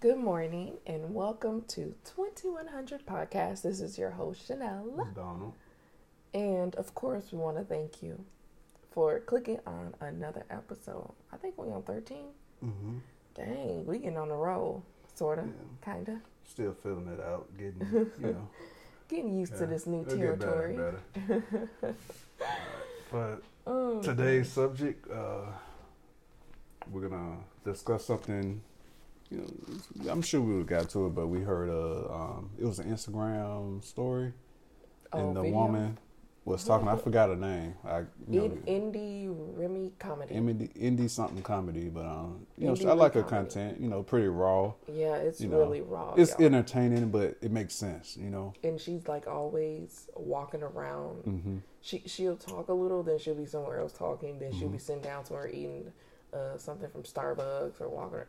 Good morning and welcome to 2100 Podcast. This is your host, Chanel. Donald. And of course, we want to thank you for clicking on another episode. I think we're on 13. Mm-hmm. Dang, we getting on the roll, sort of, Yeah. kind of. Still filling it out, getting you know Getting used to this new it'll get better and territory. but Oh, today's subject, uh, we're gonna discuss something. You know, I'm sure we would got to it, but we heard a um, it was an Instagram story, oh, and the video? woman was talking. I forgot her name. I you know, indie Remy comedy. indie, indie something comedy, but um, you know, Indie I like her comedy. content. You know, pretty raw. yeah, it's you know, really raw. It's y'all. entertaining, but it makes sense. You know. and she's like always walking around. hmm She she'll talk a little, then she'll be somewhere else talking, then she'll be Mhm. sitting down somewhere eating uh, something from Starbucks or walking.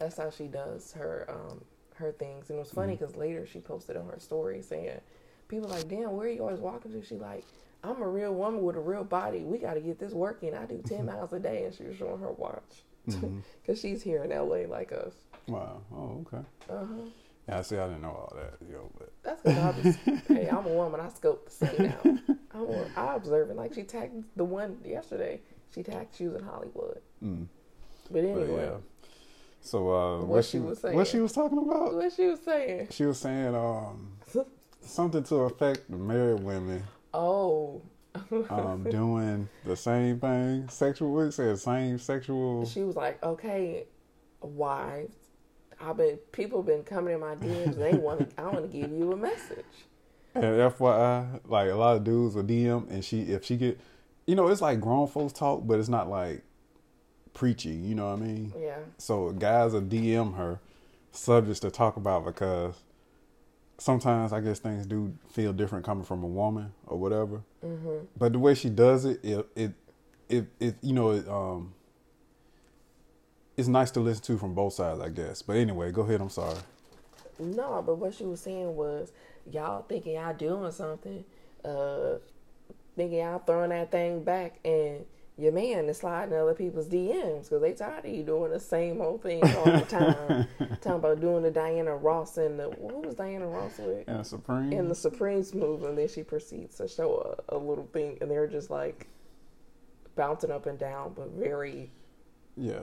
That's how she does her um, her things. And it was funny because later she posted on her story saying, "People like, damn, where are you always walking to?" She like, "I'm a real woman with a real body. We got to get this working. I do 10 miles a day." And she was showing her watch because she's here in L.A. like us. Wow. Oh, okay. Uh huh. Yeah, see. I didn't know all that, yo. But That's because I hey, I'm a woman. I scope the scene out. I'm, a- I observe it. Like she tagged the one yesterday. She tagged she was in Hollywood. mm. But but anyway, yeah. So uh, What what, she was saying. what she was talking about? what she was saying? She was saying um something to affect married women Oh, um doing the same thing, sexual. Say? Same sexual. she was like, okay, wives. I've been people been coming in my DMs. They want. I want to give you a message. And FYI, like a lot of dudes will DM, and she if she get, you know, it's like grown folks talk, but it's not like preachy. You know what I mean? Yeah, So guys will DM her subjects to talk about because sometimes I guess things do feel different coming from a woman or whatever. hmm But the way she does it, it it it, it you know it um it's nice to listen to from both sides, I guess. But anyway, go ahead. I'm sorry. No, but what she was saying was, y'all thinking y'all doing something, uh, thinking y'all throwing that thing back, and your man is sliding other people's DMs because they tired of you doing the same old thing all the time. Talking about doing the Diana Ross and the who was Diana Ross with? And Supreme. in the Supremes move, and then she proceeds to show a, a little thing, and they're just like bouncing up and down, but very, yeah.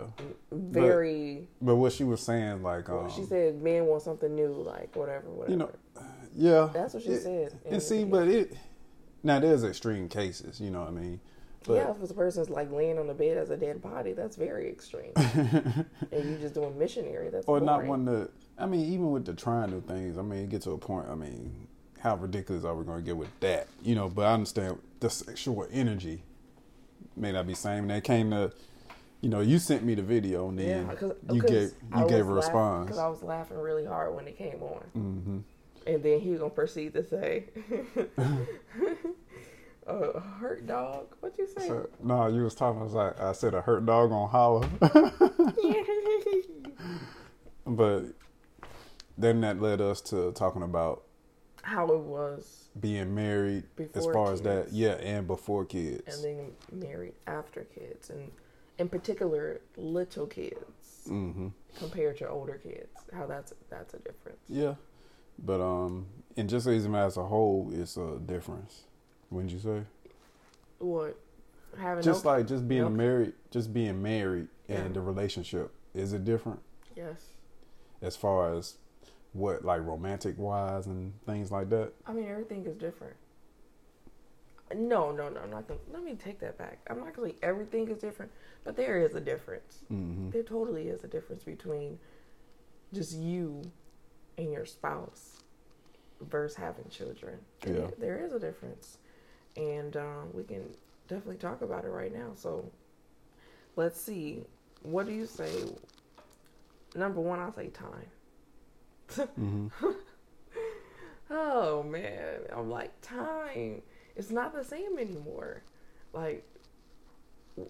very. But what she was saying, like, um, she said, men want something new, like whatever, whatever. you know, yeah. That's what she It- said. in And see, but it now there's extreme cases. You know what I mean? But, yeah, if a person's like laying on the bed as a dead body, that's very extreme. and you just doing missionary, that's or not one to. I mean, even with the trying new things, I mean, it get to a point. I mean, how ridiculous are we going to get with that? You know, but I understand the sexual energy may not be the same. And they came to, you know, you sent me the video, and then Yeah, because you gave you gave a response. because I was laughing really hard when it came on, hmm and then he was gonna proceed to say, "A hurt dog." What you say? So, no, you was talking. I was like, I said a hurt dog on holler, but then that led us to talking about How it was, being married as far as that, yeah, and before kids. and then married after kids, and in particular, little kids hmm compared to older kids. How that's that's a difference. Yeah, but um, in just Asian as a whole, it's a difference. Wouldn't you say? What having Just no- like just being no- married, just being married, Yeah. and the relationship is it different yes. as far as what like romantic wise and things like that? I mean, everything is different. No, no, no. I'm not gonna. Let me take that back. I'm not gonna say everything is different, but there is a difference. hmm There totally is a difference between just you and your spouse versus having children. There- Yeah. there is a difference, and um, we can definitely talk about it right now. So, let's see. What do you say? Number one, I'll say time. hmm Oh man, I'm like time. It's not the same anymore. Like,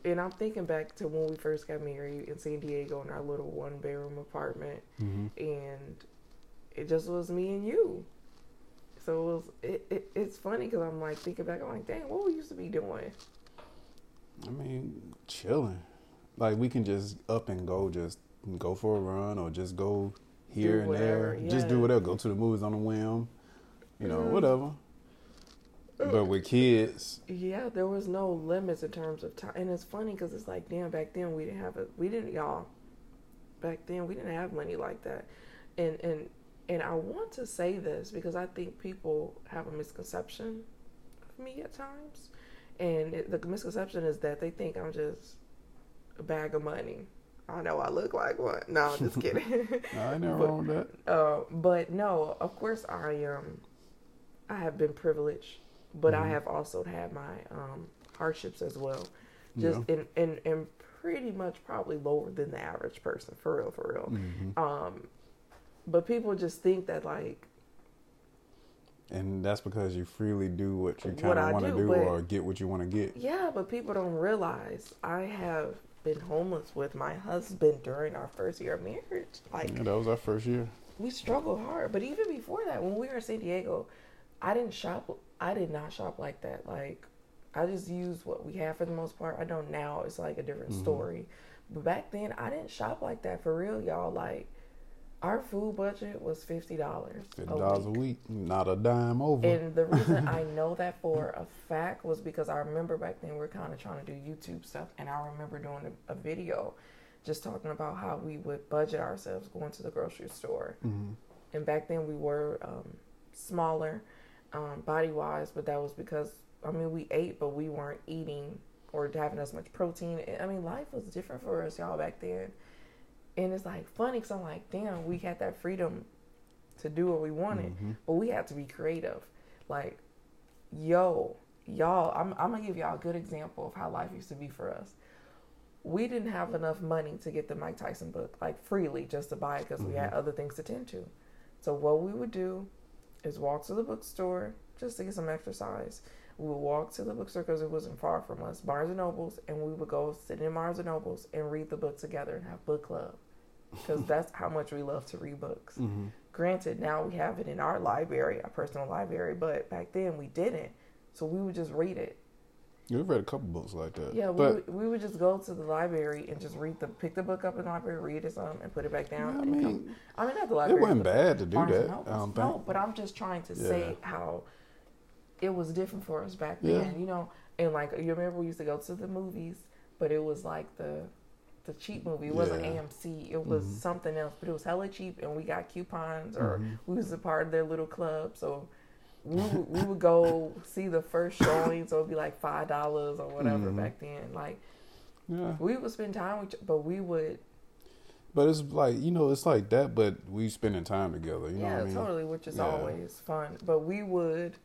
and I'm thinking back to when we first got married in San Diego in our little one bedroom apartment, hmm and it just was me and you. So it was. It, it it's funny because I'm like thinking back. I'm like, dang, what we used to be doing. I mean, chilling. Like we can just up and go, just go for a run, or just go here and whatever, there. Just do whatever. Go to the movies on a whim. You know, Mhm. whatever. But with kids, Yeah, there was no limits in terms of time, and it's funny because it's like, damn, back then we didn't have a, we didn't, y'all. Back then we didn't have money like that, and and and I want to say this because I think people have a misconception of me at times, and it, the misconception is that they think I'm just a bag of money. I know I look like one. No, I'm just kidding. I never But- with that. Uh, but no, of course I um I have been privileged, but I Mhm. have also had my um hardships as well. Just Yeah. in, in in pretty much probably lower than the average person, for real, for real. Mhm. Um but people just think that like And that's because you freely do what you kind of want to do, do or get what you want to get. yeah, but people don't realize I have been homeless with my husband during our first year of marriage. Like Yeah, that was our first year. we struggled hard. But even before that, when we were in San Diego, I didn't shop. I did not shop like that. Like, I just used what we had for the most part. I know now it's like a different Mhm. story, but back then I didn't shop like that for real, y'all. Like, our food budget was fifty dollars. Fifty dollars a week, not a dime over. And the reason I know that for a fact was because I remember back then we are kind of trying to do YouTube stuff, and I remember doing a, a video just talking about how we would budget ourselves going to the grocery store. Mhm. And back then we were um, smaller um, body wise, but that was because, I mean, we ate, but we weren't eating or having as much protein. I mean, life was different for us, y'all, back then. And it's like funny because I'm like, damn, we had that freedom to do what we wanted Mhm. but we had to be creative. Like, yo, y'all, I'm, I'm gonna give y'all a good example of how life used to be for us. We didn't have enough money to get the Mike Tyson book like freely just to buy it because we had other things to tend to. So what we would do is walk to the bookstore just to get some exercise. We would walk to the bookstore because it wasn't far from us, Barnes and Nobles, and we would go sit in Barnes and Nobles and read the book together and have book club because that's how much we love to read books. Mhm. Granted, now we have it in our library, our personal library, but back then we didn't. So we would just read it. Yeah, we've read a couple books like that. Yeah, we, would, we would just go to the library and just read the pick the book up in the library, read it some, and put it back down. I and mean, come, I mean, not the library. it wasn't bad to do that. I don't no, think. but I'm just trying to Yeah. say how it was different for us back Yeah. then. You know, and like you remember we used to go to the movies, but it was like the the cheap movie. It wasn't Yeah. AMC. It was Mhm. something else, but it was hella cheap, and we got coupons or Mhm. we was a part of their little club. So we would, we would go see the first showing, so it'd be like five dollars or whatever Mhm. back then. Like Yeah, we would spend time with, but we would but it's like you know, it's like that. But we spending time together. You know yeah, what I mean? totally, which is Yeah. always fun. But we would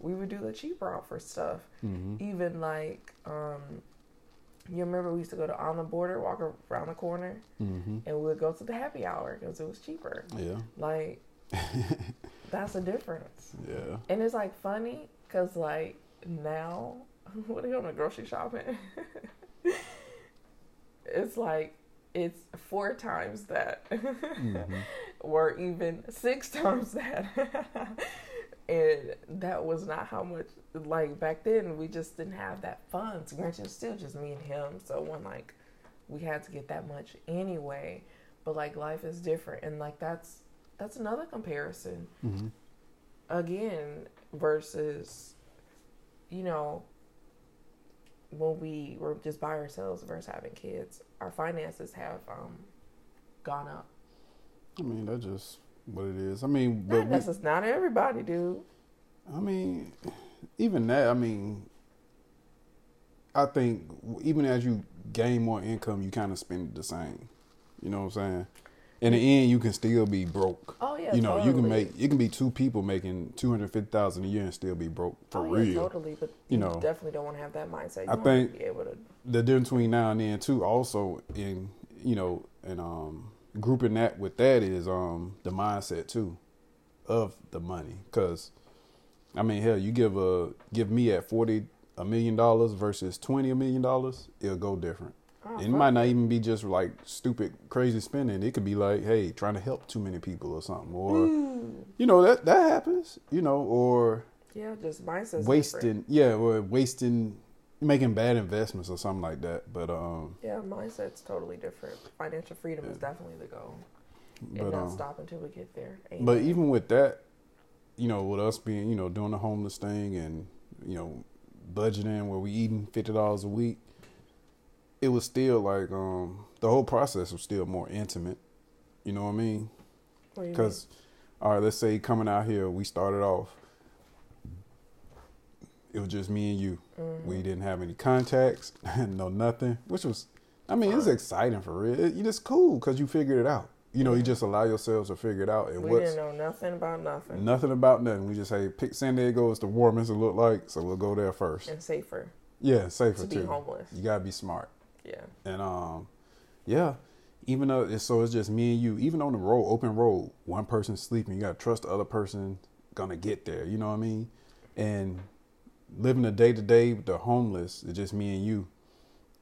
we would do the cheap route for stuff. hmm Even like um, you remember we used to go to on the border, walk around the corner, hmm and we would go to the happy hour because it was cheaper. Yeah, Like that's the difference. yeah. And it's like funny because like now, what are you on the grocery shopping? it's like it's four times that, Mhm. or even six times that. and that was not how much. Like back then, we just didn't have that funds. Granted, it's still just me and him. So when like we had to get that much anyway, but like life is different, and like that's that's another comparison hmm again versus you know when we were just by ourselves versus having kids our finances have um gone up I mean, that's just what it is. I mean, but not, we, not everybody dude. I mean, even that. I mean, I think even as you gain more income, you kind of spend it the same. You know what I'm saying? In the end, you can still be broke. oh yeah you know, you can make it can be two people making two hundred fifty thousand a year and still be broke for oh, real. yeah, totally but You you, know, definitely don't want to have that mindset you I think- to be able to the difference between now and then too also in you know and um grouping that with that is um the mindset too of the money because i mean hell you give a give me at 40 a million dollars versus 20 a million dollars it'll go different. Oh, it might not even be just like stupid crazy spending. It could be like hey trying to help too many people or something or Ooh. you know that that happens you know or yeah just mindset wasting yeah or wasting making bad investments or something like that. But um yeah mindset's totally different. Financial freedom is definitely the goal. And But, not um, stop until we get there. But even with that, you know, with us being, you know, doing the homeless thing and, you know, budgeting where we eating fifty dollars a week, it was still like um the whole process was still more intimate. You know what I mean? What do you Because, all right, let's say coming out here, we started off. It was just me and you. Mhm. We didn't have any contacts, no nothing, which was, I mean, it's exciting for real. It, it's cool because you figured it out. You know, you just allow yourselves to figure it out. And we didn't know nothing about nothing. nothing about nothing. We just say pick San Diego is the warmest it look like, so we'll go there first. and safer Yeah, safer to be homeless. You gotta be smart. Yeah. And um, yeah, even though it's, so it's just me and you. Even on the road, open road, one person sleeping, you gotta trust the other person gonna get there. You know what I mean? And living the day to day with the homeless, it's just me and you.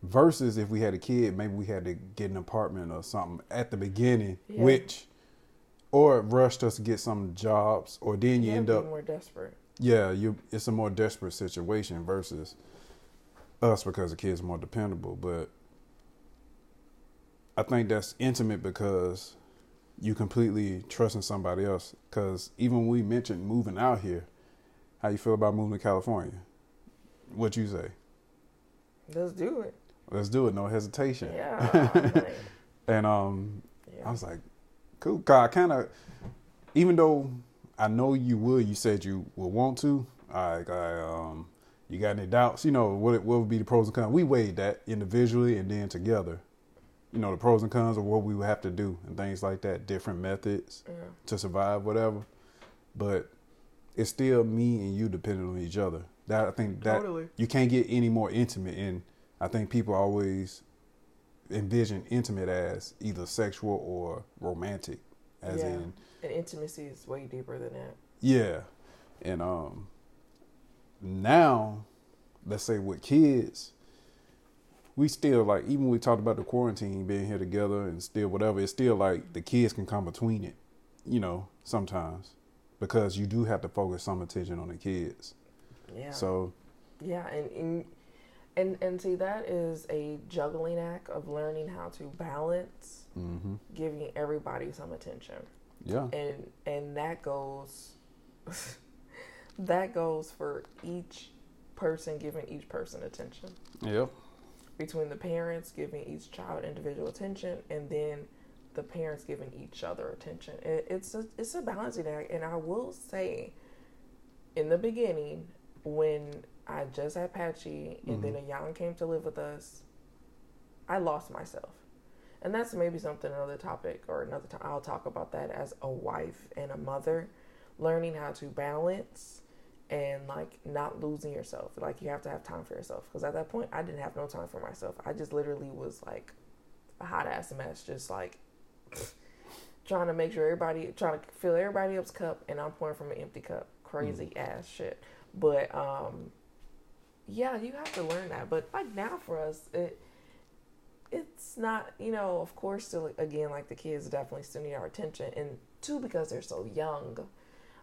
Versus if we had a kid, maybe we had to get an apartment or something at the beginning, Yeah. which or it rushed us to get some jobs, or then you end up more desperate. yeah, you it's a more desperate situation versus us because the kid's more dependable. But I think that's intimate because you completely trusting somebody else. Because even when we mentioned moving out here, how you feel about moving to California? What you say? Let's do it. Let's do it, no hesitation. Yeah. Like, And um, yeah. I was like, cool. Cause I kind of, even though I know you would, you said you would want to. I, I um, you got any doubts? You know, what what would be the pros and cons? We weighed that individually and then together. You know, the pros and cons of what we would have to do and things like that, different methods yeah. to survive, whatever. But it's still me and you depending on each other. That I think that Totally. you can't get any more intimate. And I think people always envision intimate as either sexual or romantic, as Yeah. in And intimacy is way deeper than that. yeah. And um, now, let's say with kids, we still like even when we talked about the quarantine being here together and still whatever. It's still like the kids can come between it, you know, sometimes because you do have to focus some attention on the kids. Yeah. So Yeah, and, and and and see that is a juggling act of learning how to balance hmm giving everybody some attention. yeah, And and that goes that goes for each person giving each person attention. yep, Between the parents giving each child individual attention and then the parents giving each other attention. It, it's a, it's a balancing act and I will say in the beginning when I just had Apache and then a young came to live with us, I lost myself. And that's maybe something another topic or another time I'll talk about that as a wife and a mother, learning how to balance and like not losing yourself. Like you have to have time for yourself because at that point I didn't have no time for myself. I just literally was like a hot ass mess, just like trying to make sure everybody trying to fill everybody else's cup and I'm pouring from an empty cup. Crazy ass shit. But um yeah, you have to learn that. But like now for us, it it's not you know of course still again like the kids definitely still need our attention and two because they're so young.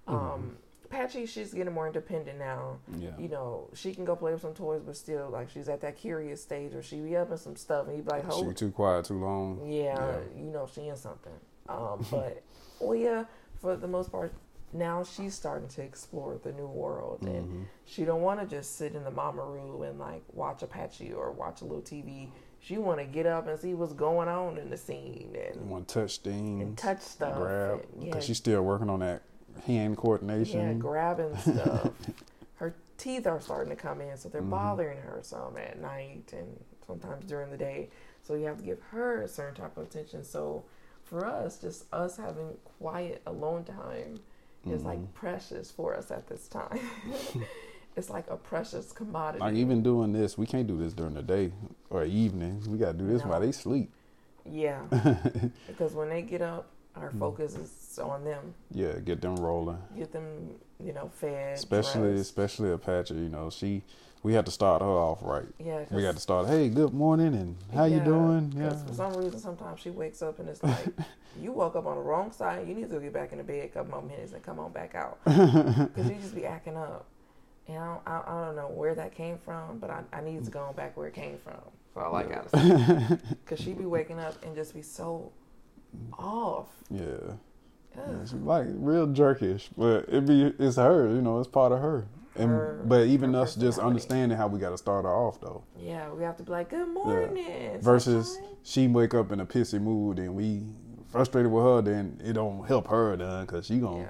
Um, Apache, she's getting more independent now. yeah, You know, she can go play with some toys, but still, like, she's at that curious stage where she be up in some stuff, and you be like, she "Oh, too quiet too long. yeah, Yeah. you know, she in something." Um, but Oya, for the most part, now she's starting to explore the new world, and Mhm. she don't want to just sit in the mama room and like watch Apache or watch a little TV. She want to get up and see what's going on in the scene and, Want to touch things, and touch stuff. grab, because yeah, she's still working on that hand yeah, coordination. grabbing stuff. her teeth are starting to come in, so they're Mhm. bothering her some at night and sometimes during the day. So you have to give her a certain type of attention. So for us, just us having quiet alone time is like Mhm. precious for us at this time. it's like a precious commodity. Like even doing this, we can't do this during the day or evening. We gotta do this No. while they sleep. yeah, because when they get up, our Mm. focus is on them. Yeah, get them rolling. Get them, you know, fed. Especially, dressed. especially Apache. You know, she. We had to start her off right. yeah. We got to start. Hey, good morning, and how you doing? Yeah. For some reason, sometimes she wakes up and it's like, you woke up on the wrong side. You need to get back in the bed a couple more minutes and come on back out. Because you just be acting up. And I don't, I, I don't know where that came from, but I, I need to go on back where it came from. So all I got to say. Because she'd be waking up and just be so off. Yeah. Yeah, like real jerkish, but it be it's her, you know, it's part of her. And Her- but even us just understanding how we got to start her off though. Yeah, we have to be like, "Good morning." Versus she wake up in a pissy mood and we frustrated with her, then it don't help her done because she gonna Yeah,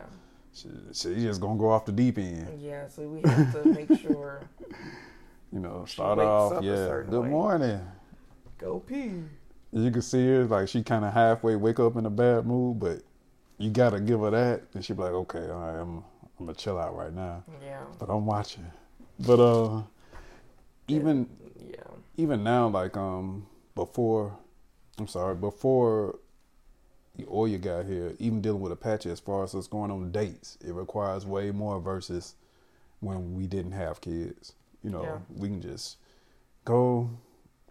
she, she just gonna go off the deep end. yeah. So we have to make sure You know, start off, yeah, good way. morning. go pee. You can see her like she kind of halfway wake up in a bad mood, but you gotta give her that, and she be like, okay, all right, I'm I'm gonna chill out right now, Yeah, but I'm watching. But uh, even yeah, even now, like um, before, I'm sorry, before Oya got here, even dealing with Apache as far as us going on dates, it requires way more versus when we didn't have kids. You know, Yeah. we can just go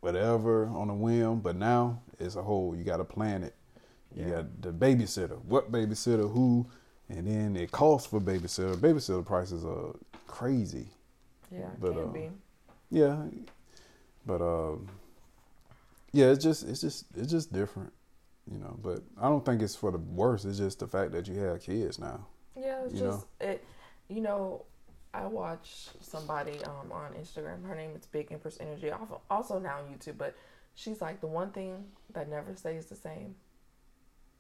whatever on a whim, but now it's a whole. You got to plan it. You Yeah. got the babysitter, what babysitter, who, and then it costs for babysitter. Babysitter prices are crazy. yeah. But, can uh, be. Yeah, but um, yeah, it's just it's just it's just different, you know. But I don't think it's for the worse. It's just the fact that you have kids now. Yeah, it's you just it. You know, I watch somebody um, on Instagram. Her name is Big Empress Energy. Also, also now on YouTube. But she's like the one thing that never stays the same.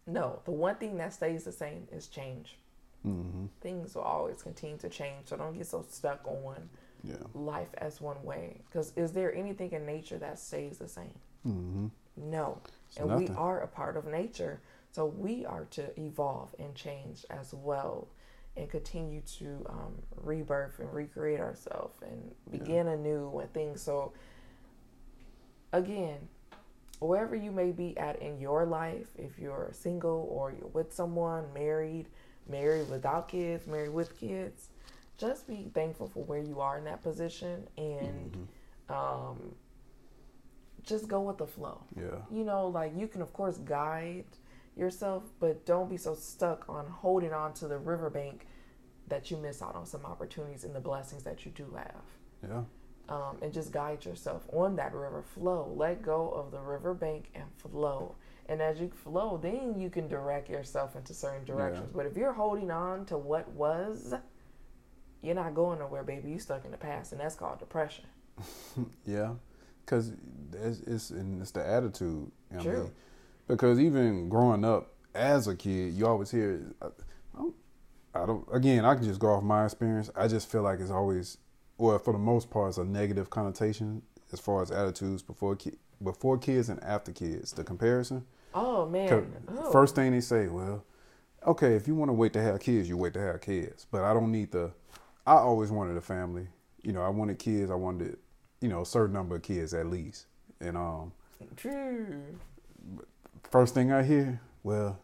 No, the one thing that stays the same is change. hmm Things will always continue to change. So don't get so stuck on Yeah. life as one way. Because is there anything in nature that stays the same? hmm No. It's and we are a part of nature. So we are to evolve and change as well and continue to um, rebirth and recreate ourselves and begin anew and things. So, again, wherever you may be at in your life, if you're single or you're with someone, married, married without kids, married with kids, just be thankful for where you are in that position and um, just go with the flow Yeah. you know, like you can of course guide yourself, but don't be so stuck on holding on to the riverbank that you miss out on some opportunities and the blessings that you do have. Yeah. Um, and just guide yourself on that river flow. Let go of the riverbank and flow. And as you flow, then you can direct yourself into certain directions. But if you're holding on to what was, you're not going nowhere, baby. You stuck in the past, and that's called depression. Yeah. Because it's, it's and it's the attitude. You know what I mean? Because even growing up as a kid, you always hear. I, I don't- I don't. Again, I can just go off my experience. I just feel like it's always, well, for the most part, it's a negative connotation as far as attitudes before ki- before kids and after kids. The comparison. Oh man! Oh. First thing they say, well, okay, if you want to wait to have kids, you wait to have kids. But I don't need the. I always wanted a family. You know, I wanted kids. I wanted, you know, a certain number of kids at least. And um, True. first thing I hear, well,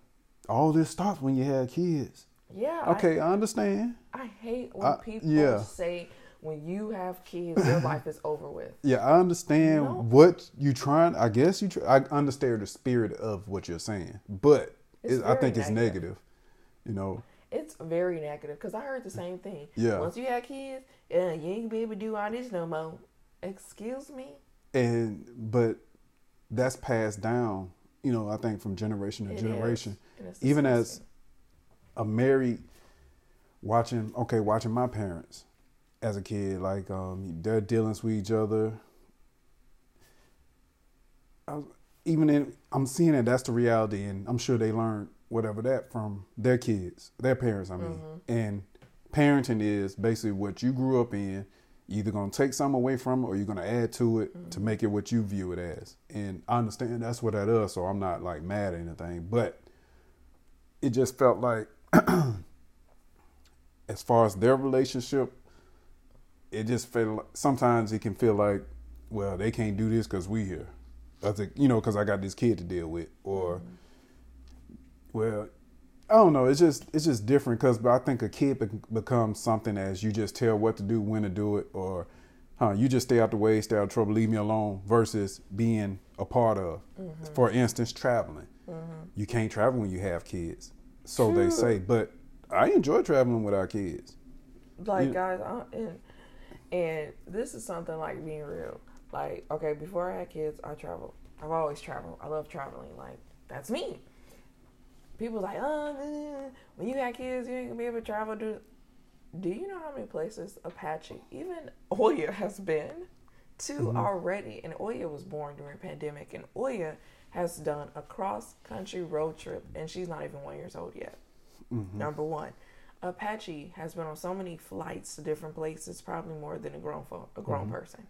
all this stops when you have kids. Yeah. Okay, I, understand. I, I hate when I- people yeah. say when you have kids, your life is over with. Yeah, I understand No. what you trying. I guess you. Try, I understand the spirit of what you're saying, but it, I think very it's negative. negative. You know, It's very negative because I heard the same thing. Yeah. Once you have kids, uh, you ain't gonna be able to do all this no more. Excuse me. and but that's passed down. You know, I think from generation to It generation. is, and it's Even as a married watching okay watching my parents as a kid like um their dealings with each other. I was, even in i'm seeing that that's the reality and i'm sure they learned whatever that from their kids their parents i mean. And parenting is basically what you grew up in. You're either to take some away from it or you're to add to it to make it what you view it as. And i understand that's what that is so i'm not like mad or anything but it just felt like as far as their relationship it just felt sometimes it can feel like well they can't do this because we here. I think you know because i got this kid to deal with or mm-hmm. well i don't know it's just it's just different because i think a kid bec- becomes something as you just tell what to do when to do it or huh you just stay out the way stay out of trouble leave me alone versus being a part of. Mm-hmm. For instance traveling. Mm-hmm. You can't travel when you have kids so they say but i enjoy traveling with our kids. Like you- guys I, and and this is something like being real like okay before i had kids i traveled i've always traveled i love traveling like that's me people like, oh, when you got kids, you ain't gonna be able to travel. Do Do you know how many places Apache, even Oya, has been to mm-hmm. already? And Oya was born during pandemic, and Oya has done a cross country road trip, and she's not even one years old yet. Mm-hmm. Number one. Apache has been on so many flights to different places, probably more than a grown fo- a grown mm-hmm. person.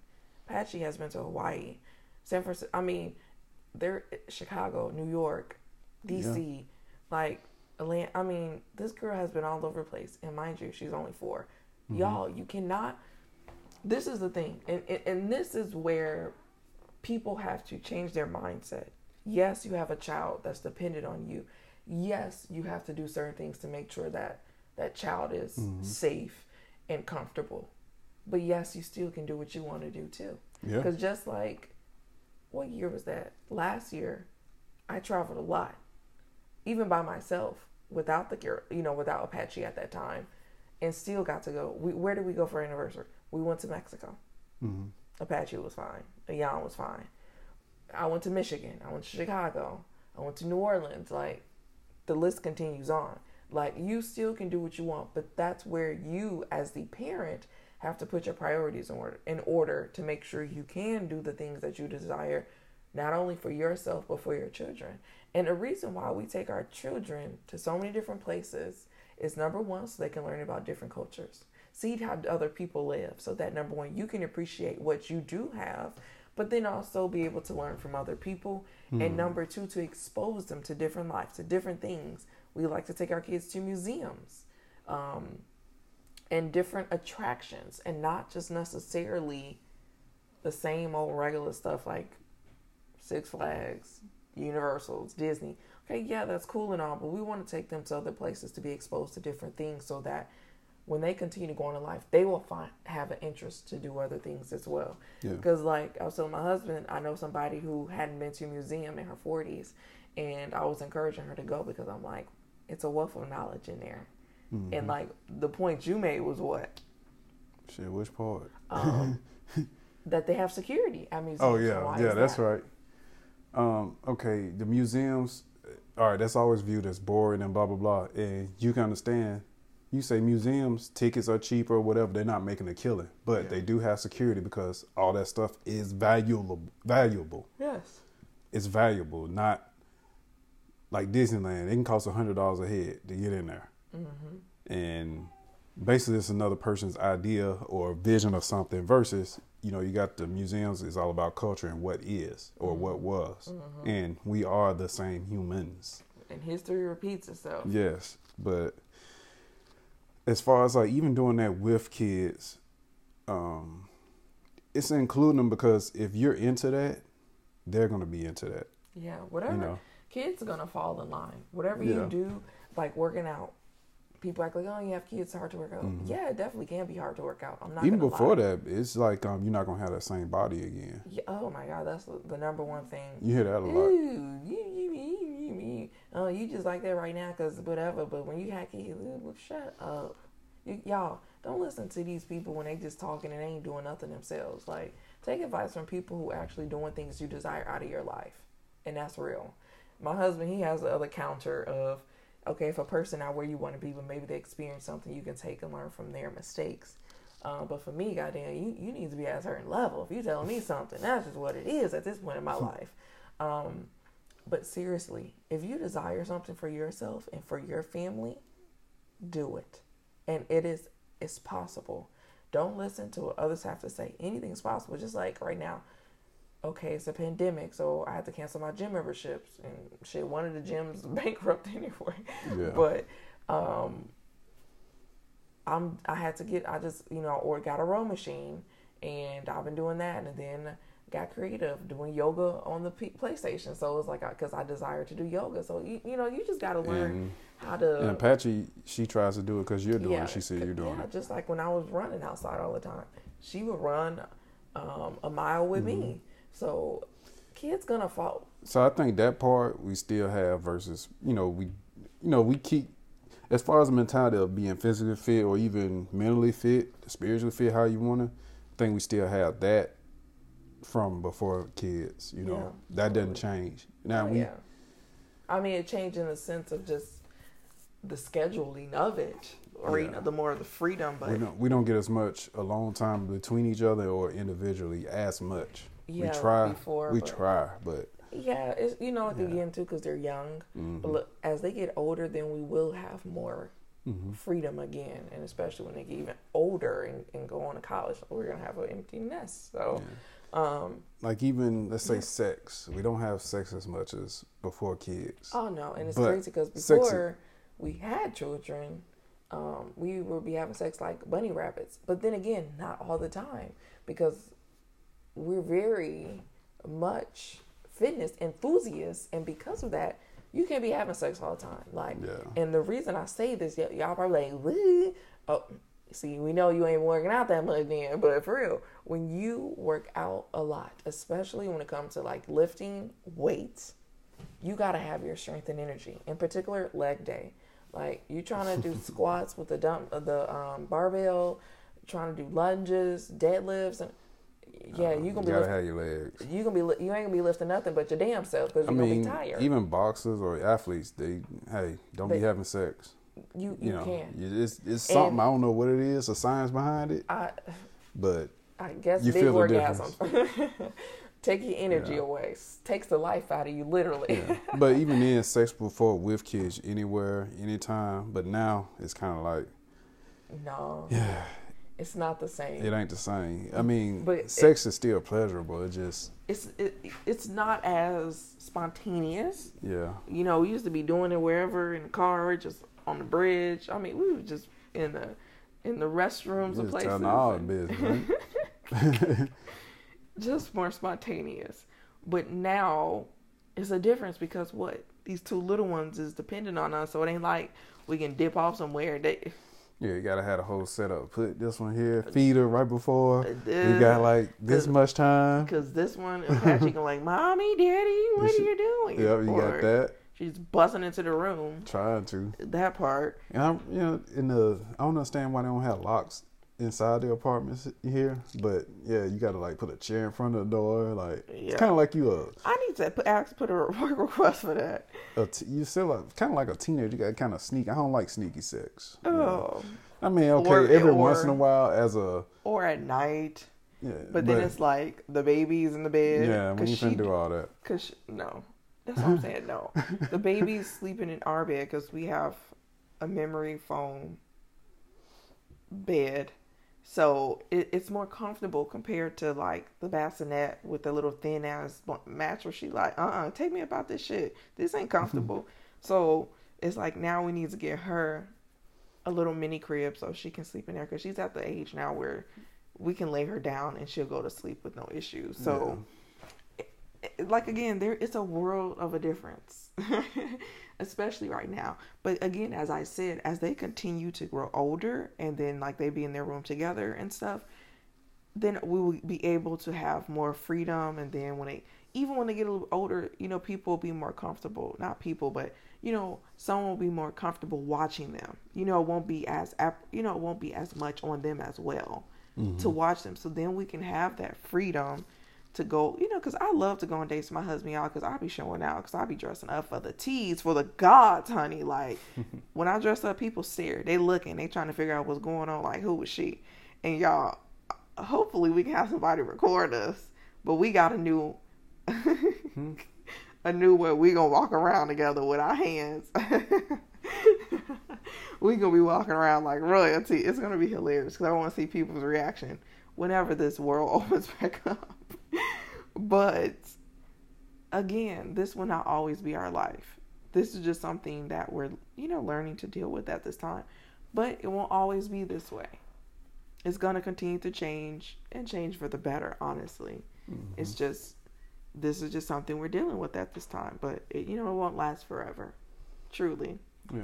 Apache has been to Hawaii, San Francisco. I mean, they're Chicago, New York, DC, yeah. like Atlanta. I mean, this girl has been all over the place. And mind you, she's only 4 mm-hmm. Y'all, you cannot. This is the thing, and, and and this is where people have to change their mindset. Yes, you have a child that's dependent on you. Yes, you have to do certain things to make sure that that child is mm-hmm. safe and comfortable. But yes, you still can do what you want to do too. Yeah. Because just like, what year was that? Last year, I traveled a lot, even by myself, without the you know without Apache at that time, and still got to go. We, where did we go for anniversary? We went to Mexico. Mm-hmm. Apache was fine. Ayan was fine. I went to Michigan. I went to Chicago. I went to New Orleans. Like the list continues on. Like you still can do what you want, but that's where you, as the parent, have to put your priorities in order, in order to make sure you can do the things that you desire, not only for yourself but for your children. And the reason why we take our children to so many different places is number one, so they can learn about different cultures, see how other people live, so that number one, you can appreciate what you do have, but then also be able to learn from other people. Mm. And hmm. number two, to expose them to different lives, to different things we like to take our kids to museums um, and different attractions and not just necessarily the same old regular stuff like Six Flags, Universals, Disney. Okay, yeah, that's cool and all, but we want to take them to other places to be exposed to different things so that when they continue to go on in life, they will find have an interest to do other things as well. Because, yeah. like I was telling my husband, I know somebody who hadn't been to a museum in her 40s, and I was encouraging her to go because I'm like, it's a wealth of knowledge in there. Mm-hmm. And like the point you made was what? Shit, which part? Um, that they have security at museums. Oh yeah, yeah, that's that? right. Um, okay, the museums. All right, that's always viewed as boring and blah blah blah. And you can understand. You say museums tickets are cheap or whatever. They're not making a killing, but yeah. they do have security because all that stuff is valuable. Valuable. Yes. It's valuable, not like Disneyland, it can cost hundred dollars a head to get in there, mm-hmm. and basically it's another person's idea or vision of something. Versus, you know, you got the museums is all about culture and what is or mm-hmm. what was, mm-hmm. and we are the same humans. And history repeats itself. Yes, but as far as like even doing that with kids, um, it's including them because if you're into that, they're gonna be into that. Yeah, whatever. You know? Kids are gonna fall in line. Whatever yeah. you do, like working out, people act like, oh, you have kids, it's hard to work out. Mm-hmm. Yeah, it definitely can be hard to work out. I'm not even before lie. that. It's like um, you're not gonna have that same body again. Yeah, oh my god, that's the number one thing. You hear that a lot. Ooh, you, you, you, you, oh, you just like that right now because whatever. But when you have kids, well, shut up. You, y'all don't listen to these people when they just talking and they ain't doing nothing themselves. Like take advice from people who actually doing things you desire out of your life, and that's real my husband he has the other counter of okay if a person not where you want to be but maybe they experience something you can take and learn from their mistakes. Uh, but for me goddamn you, you need to be at a certain level. If you telling me something that's just what it is at this point in my life. Um, but seriously if you desire something for yourself and for your family do it. And it is it's possible. Don't listen to what others have to say. Anything's possible. Just like right now okay, it's a pandemic, so I had to cancel my gym memberships and shit. One of the gyms bankrupt anyway. Yeah. But um, I'm I had to get I just you know or got a row machine and I've been doing that and then got creative doing yoga on the P- PlayStation. So it's like because I, I, desire to do yoga. So you you know you just got to learn and, how to. And Apache, she tries to do it because you're doing yeah, it. She said you're doing yeah, it. Just like when I was running outside all the time, she would run um, a mile with mm-hmm. me so kids gonna fall. So I think that part we still have versus you know we you know we keep as far as the mentality of being physically fit or even mentally fit, spiritually fit, how you wanna. I think we still have that from before kids. You know yeah, that doesn't change. Now oh, we. Yeah. I mean, it changed in the sense of just the scheduling of it, or you know, the more of the freedom. But we don't we don't get as much alone time between each other or individually as much. Yeah, we try, before, we but- try, but yeah, it's you know Yeah. Mm-hmm. again too because they're young. But look, as they get older, then we will have more Mm-hmm. freedom again, and especially when they get even older and, and go on to college, we're gonna have an empty nest. So, um, like even let's say sex, we don't have sex as much as before kids. oh no, and it's But crazy because before we had children, um, we would be having sex like bunny rabbits. But then again, not all the time because we're very much fitness enthusiasts, and because of that, you can't be having sex all the time. Like, Yeah. and the reason I say this, y- y'all probably like, oh, see, we know you ain't working out that much then, but for real, when you work out a lot, especially when it comes to like lifting weights, you gotta have your strength and energy. In particular, leg day. Like you trying to do squats with the dump, of the um, barbell, trying to do lunges, deadlifts, and yeah, you you gonna be gotta lift, have your legs. you gonna be li- you ain't gonna be lifting nothing but your damn self because I you're mean, gonna be tired. even boxers or athletes, they hey, don't be having sex. you You, you know, can. you- it's it's something I don't know what it is, a science behind it, I but I guess You big feel the orgasms. Take your energy Yeah. away. Takes the life out of you, literally. yeah. but even then, sex before with kids, anywhere, anytime. But now it's kind of like, no, yeah, it's not the same. it ain't the same. I mm. mean, But sex is still pleasurable. It just, It's it, it's not as spontaneous. yeah, You know, we used to be doing it wherever in the car, just on the bridge. I mean, we were just in the in the restrooms of just places. telling all and- business. Right? just more spontaneous. But now it's a difference because what these two little ones is dependent on us, so it ain't like we can dip off somewhere. They yeah, you gotta have a whole setup. Put this one here, feed her right before. You got like this much time. because this one Apache can like, "Mommy, Daddy, what Yes, are you doing?" Yep, you Or got that. She's busting into the room. Trying to. That part. And I'm, you know, in the, I don't understand why they don't have locks inside the apartments here, but yeah, you gotta like put a chair in front of the door. Like Yeah. it's kind of like you I need to put, ask, put a request for that. a, a t- you still like, kind of like a teenager. You gotta kind of sneak. I don't like sneaky sex. you know. Oh, I mean, okay, Or- every or- once in a while as a or at night. yeah, But then it's like the baby's in the bed. yeah, when you finna do all that. Cause she, no, that's what I'm saying. No, the baby's sleeping in our bed because we have a memory foam bed, so it, it's more comfortable compared to like the bassinet with the little thin ass mattress. She like, uh, uh take me about this shit. This ain't comfortable. so it's like now we need to get her a little mini crib so she can sleep in there because she's at the age now where we can lay her down and she'll go to sleep with no issues. So it- like again there it's a world of a difference especially right now. But again as i said as they continue to grow older and then like they be in their room together and stuff then we will be able to have more freedom. And then when they even when they get a little older you know people will be more comfortable. Not people but you know someone will be more comfortable watching them. You know it won't be as you know it won't be as much on them as well mm-hmm. to watch them. So then we can have that freedom to go, you know, because I love to go on dates with my husband, y'all, because I be showing out, because I be dressing up for the tees, for the gods, honey. Like, when I dress up, people stare. They looking, they trying to figure out what's going on, like, who was she? And y'all, hopefully we can have somebody record us, but we got a new, hmm. a new way we gonna walk around together with our hands. we gonna be walking around like royalty. It's gonna be hilarious because I want to see people's reaction whenever this world opens back up. but again, this will not always be our life. This is just something that we're, you know, learning to deal with at this time. But it won't always be this way. It's going to continue to change and change for the better, honestly. Mm-hmm. It's just, this is just something we're dealing with at this time. But, it, you know, it won't last forever. Truly. Yeah,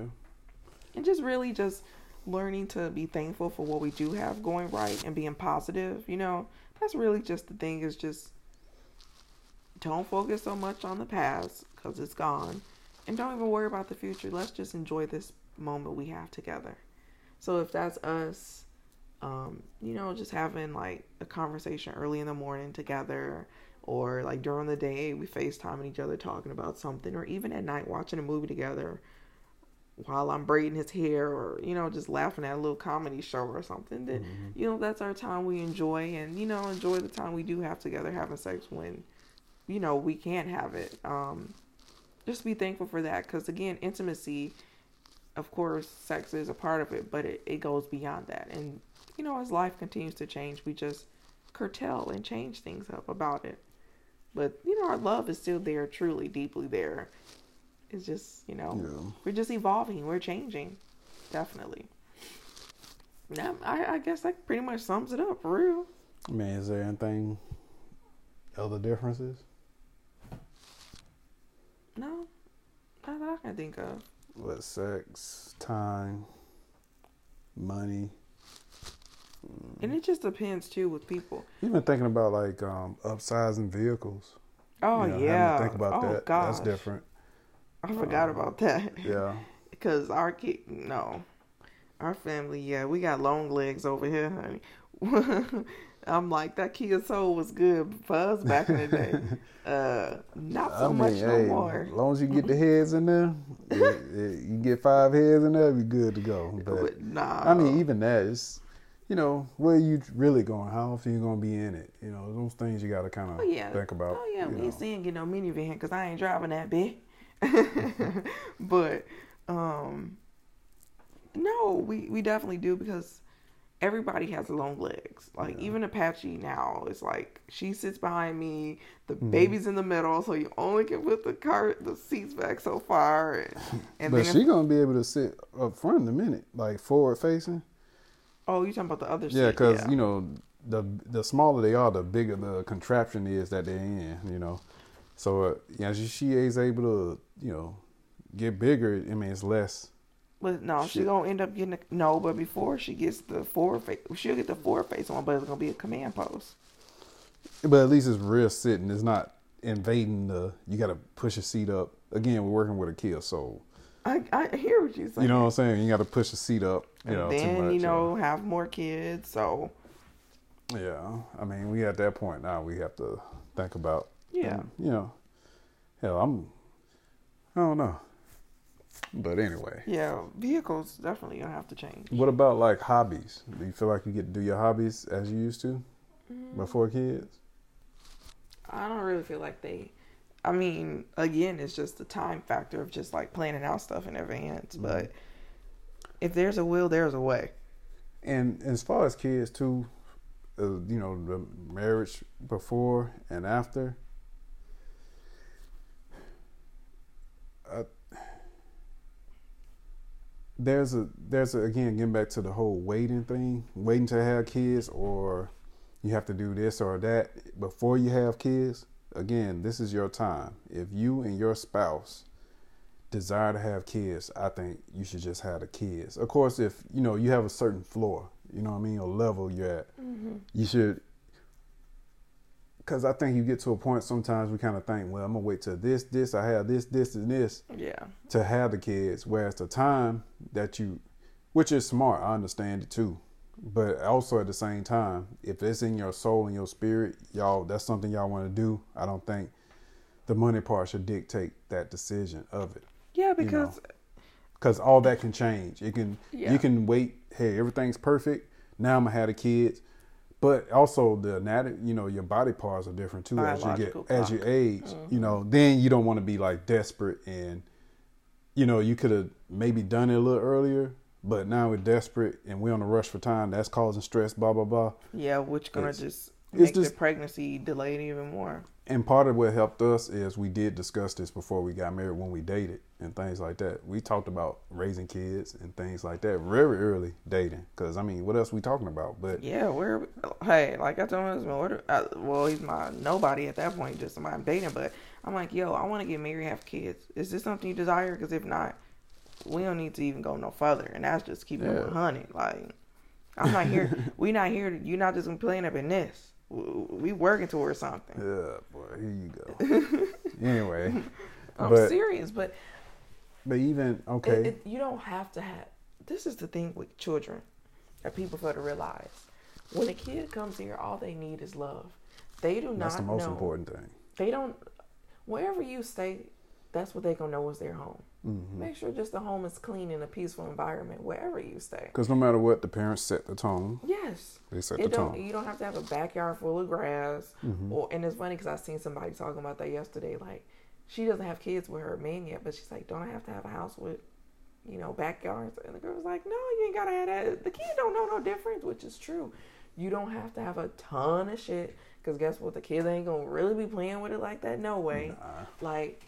And just really just learning to be thankful for what we do have going right and being positive, you know, that's really just the thing is just don't focus so much on the past because it's gone and don't even worry about the future. Let's just enjoy this moment we have together. So if that's us, um, you know, just having like a conversation early in the morning together or like during the day we FaceTiming each other talking about something, or even at night watching a movie together while I'm braiding his hair, or you know just laughing at a little comedy show or something. That Mm-hmm. you know that's our time we enjoy, and you know enjoy the time we do have together having sex when you know we can't have it. Um, just be thankful for that because again intimacy of course sex is a part of it but it, it goes beyond that and you know as life continues to change we just curtail and change things up about it but you know our love is still there truly deeply there it's just you know Yeah. we're just evolving we're changing definitely yeah I, I guess that pretty much sums it up for real I mean, is there anything other differences? no not that i can think of What sex, time, money? and it just depends too with people Even thinking about like um, upsizing vehicles. oh you know, yeah think about oh that. gosh That's different. I forgot about that Yeah. because our kid no our family yeah we got long legs over here honey i'm like that kia soul was good for us back in the day uh not so I mean, much hey, no more as long as you get the heads in there, it, it, you get five heads in there, be good to go. But but nah I mean, even that is, you know, where you really going? How often you gonna be in it? You know, those things you got to kind of oh yeah think about. oh yeah you we know. ain't seeing get no minivan because i ain't driving that big but um no we we definitely do because everybody has long legs. Like Yeah. even Apache now, it's like she sits behind me, the Mhm. baby's in the middle, so you only can put the car the seats back so far. And, and but she if- gonna be able to sit up front in a minute, like forward facing. oh, you talking about the other? Yeah, because you know the the smaller they are, the bigger the contraption is that they're in. You know, so uh, yeah, she, she is able to you know get bigger. I mean, it's less. But no, she Shit. gonna end up getting a, no. But before she gets the forward face, she'll get the forward face on, but it's gonna be a command post. But at least it's real sitting. It's not invading the. You got to push a seat up. Again, we're working with a Kia Soul. I I hear what you're saying. You know what I'm saying? You got to push the seat up. You and know, then much, you know have more kids. So Yeah, I mean, we at that point now. We have to think about. Yeah, and, you know, hell, I'm. I don't know. But anyway, yeah, vehicles definitely gonna have to change. what about like hobbies? Do you feel like you get to do your hobbies as you used to before kids? I don't really feel like they. I mean, again, it's just the time factor of just like planning out stuff in advance. Mm-hmm. But if there's a will, there's a way. And as far as kids too, uh, you know, the marriage before and after. There's a there's a, again getting back to the whole waiting thing, waiting to have kids, or you have to do this or that before you have kids. Again, this is your time. If you and your spouse desire to have kids, I think you should just have the kids. Of course, if you know you have a certain floor, you know what I mean, or level you're at, mm-hmm. you should. Because I think you get to a point sometimes we kind of think, well, I'm gonna wait till this, this, I have this, this, and this Yeah, to have the kids. Whereas the time that you, which is smart, I understand it too. But also at the same time, if it's in your soul and your spirit, y'all, that's something y'all want to do. I don't think the money part should dictate that decision of it. yeah, know. because Because all that can change. It can Yeah. you can wait. Hey, everything's perfect. Now I'm gonna have the kids. But also the anatomy, you know, your body parts are different too as you get Biological as you age. Mm-hmm. You know, then you don't want to be like desperate and you know, you could have maybe done it a little earlier, but now we're desperate and we're on a rush for time. That's causing stress, blah blah blah. yeah, which gonna It's- just it's just- the pregnancy delayed even more. And part of what helped us is we did discuss this before we got married when we dated and things like that. We talked about raising kids and things like that very early dating. Because I mean, what else we talking about? But Yeah, we're hey, like I told my husband, what, I, well, he's my nobody at that point, just somebody I'm dating. But I'm like, yo, I want to get married, have kids. Is this something you desire? Because if not, we don't need to even go no further. And that's just keeping Yeah. it 100. Like, I'm not here. we not here. You're not just gonna playing up in this. We, working towards something. yeah, boy, here you go. anyway, I'm but serious, but but even okay, it, you don't have to have. This is the thing with children that people fail to realize. When a kid comes here, all they need is love. They do not That's the most know. important thing. They don't. Wherever you stay, that's what they gonna know is their home. Mm-hmm. Make sure just the home is clean and a peaceful environment wherever you stay. Because no matter what, the parents set the tone. Yes. They set It the tone. You don't have to have a backyard full of grass. Mhm. Or and it's funny because I seen somebody talking about that yesterday. Like she doesn't have kids with her man yet, but she's like, "Don't I have to have a house with, you know, backyards?" And the girl was like, "No, you ain't gotta have that. The kids don't know no difference," which is true. You don't have to have a ton of shit because guess what? The kids ain't gonna really be playing with it like that. No way. Nah. Like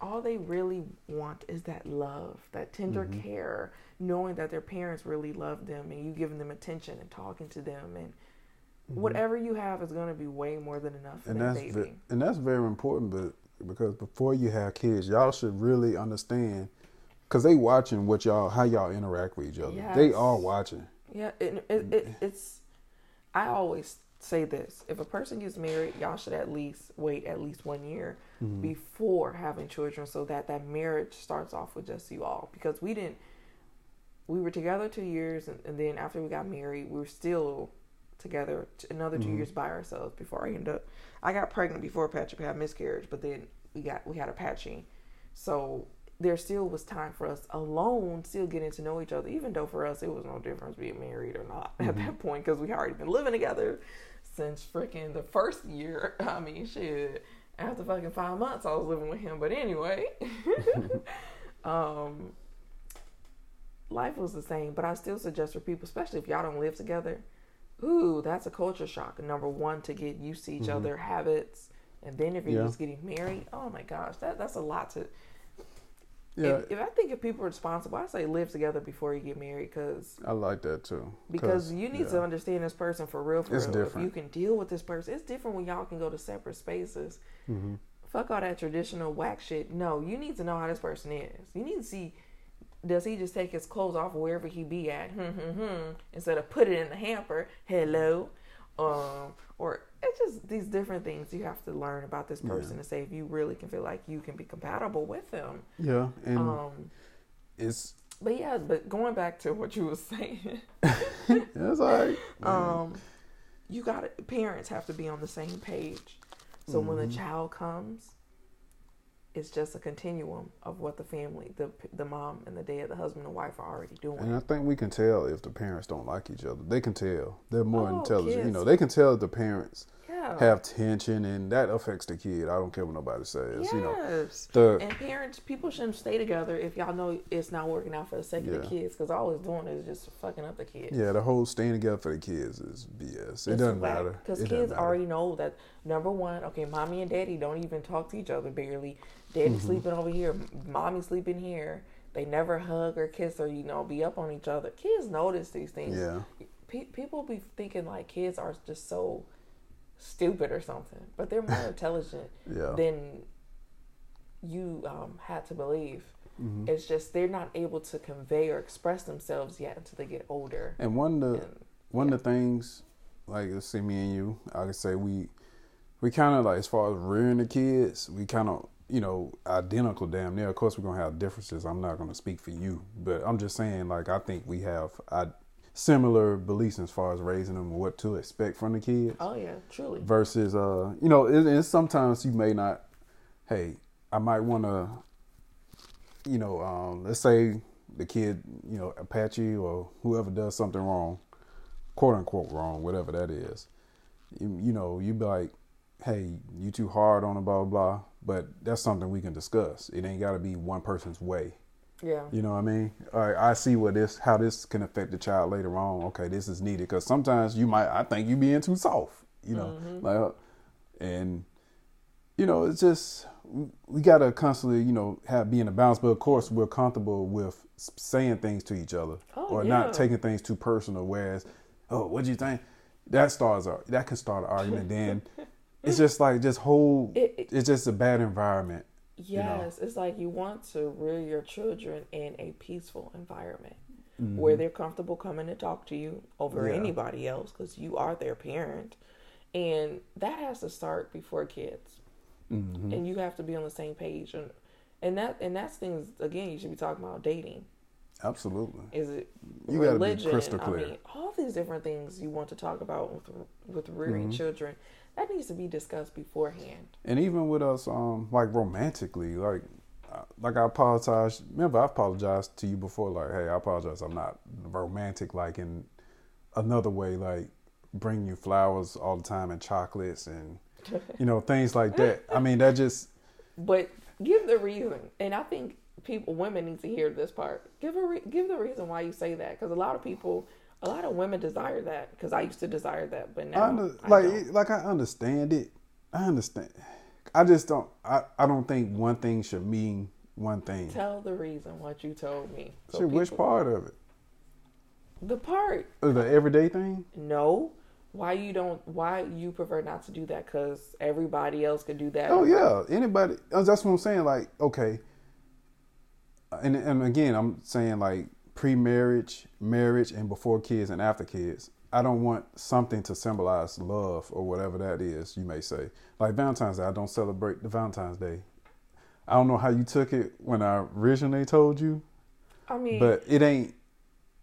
all they really want is that love, that tender Mm-hmm. care, knowing that their parents really love them and you giving them attention and talking to them and whatever you have is going to be way more than enough for Mm-hmm. and that that's baby. and that's very important but because before you have kids y'all should really understand because they watching what y'all how y'all interact with each other they Yes. are watching Yeah, it, it, it, it's. I always say this: if a person gets married, y'all should at least wait at least one year Mm-hmm. before having children, so that that marriage starts off with just you all. Because we didn't, we were together two years, and, and then after we got married, we were still together t- another 2 years by ourselves before I ended up. I got pregnant before Patrick had miscarriage, but then we got we had a patching, so there still was time for us alone, still getting to know each other. Even though for us it was no difference being married or not at that point because we had already been living together since freaking the first year. I mean, shit. After fucking five months, I was living with him. But anyway, um, life was the same. But I still suggest for people, especially if y'all don't live together, ooh, that's a culture shock. Number one, to get used to each other habits, and then if you're Yeah. just getting married, oh my gosh, that that's a lot to. Yeah If, if I think if people are responsible, I say live together before you get married, because i like that too Because you need yeah. to understand this person for real. For It's real. If different. you can deal with this person, it's different when y'all can go to separate spaces. Mm-hmm. Fuck all that traditional whack shit. No, you need to know how this person is. You need to see. Does he just take his clothes off wherever he be at? Hmm, hmm, hmm, instead of put it in the hamper. Hello, um, or it's just these different things you have to learn about this person to say if you really can feel like you can be compatible with them. yeah and Um, it's but yeah, but going back to what you were saying, it's all right um, you got parents have to be on the same page. So when Mm-hmm. the child comes, it's just a continuum of what the family, the the mom and the dad, the husband and wife are already doing. and I think we can tell if the parents don't like each other. They can tell. They're more Oh, intelligent. You know, they can tell if the parents yeah. have tension, and that affects the kid. I don't care what nobody says. yes. You know, the and parents, people shouldn't stay together if y'all know it's not working out for the sake of the kids, because all it's doing is just fucking up the kids. yeah, the whole staying together for the kids is BS. It doesn't matter. Because kids matter. already know that number one, okay, mommy and daddy don't even talk to each other barely. Daddy Mm-hmm. sleeping over here, mommy sleeping here. They never hug or kiss or you know be up on each other. Kids notice these things. Yeah. Pe- people be thinking like kids are just so stupid or something, but they're more intelligent Yeah. than you um, had to believe. Mm-hmm. It's just they're not able to convey or express themselves yet until they get older. And one of the And- one of the things, like let's say me and you, I could say we we kind of like as far as rearing the kids, we kind of you know identical damn near. Of course, we're gonna have differences. I'm not gonna speak for you, but I'm just saying like I think we have I, similar beliefs as far as raising them and what to expect from the kids. Oh yeah, truly. versus uh you know it, it's sometimes you may not hey i might want to you know um let's say the kid you know apache or whoever does something wrong quote unquote wrong whatever that is you, you know you be like hey you too hard on it blah blah blah but that's something we can discuss it ain't got to be one person's way Yeah. you know what I mean? Right, I see what this, how this can affect the child later on. Okay, this is needed because sometimes you might, I think you being too soft. You know, like, uh, and you know, it's just we, we gotta constantly, you know, have be in a balance. But of course, we're comfortable with saying things to each other Oh, or yeah. not taking things too personal. Whereas, oh, what do you think? That starts that can start an argument. then it's just like just whole. It- it- it's just a bad environment. Know. Yes, it's like you want to rear your children in a peaceful environment Mm-hmm. where they're comfortable coming to talk to you over Yeah. anybody else because you are their parent. And that has to start before kids. Mm-hmm. And you have to be on the same page. And and that and that's things again you should be talking about dating. Absolutely. Is it You gotta be religion? crystal I mean, all these different things you want to talk about with with rearing Mm-hmm. children. That needs to be discussed beforehand. And even with us, um, like romantically, like, uh, like I apologize. Remember, I apologized to you before. Like, hey, I apologize. I'm not romantic. Like in another way, like bring you flowers all the time and chocolates and you know things like that. I mean, that just But give the reason, and I think people, women, need to hear this part. Give a re- give the reason why you say that, because a lot of people, a lot of women desire that. Because I used to desire that, but now I under, I like don't. like I understand it. I understand. I just don't. I, I don't think one thing should mean one thing. tell the reason what you told me. So Shit, which part of it? The part. The everyday thing? No. Why you don't? Why you prefer not to do that? Because everybody else could do that. Oh yeah, anybody. That's what I'm saying. Like, okay, and and again, I'm saying like pre-marriage, marriage, and before kids and after kids. I don't want something to symbolize love or whatever that is. You may say, like Valentine's Day. I don't celebrate the Valentine's Day. I don't know how you took it when I originally told you, I mean, but it ain't.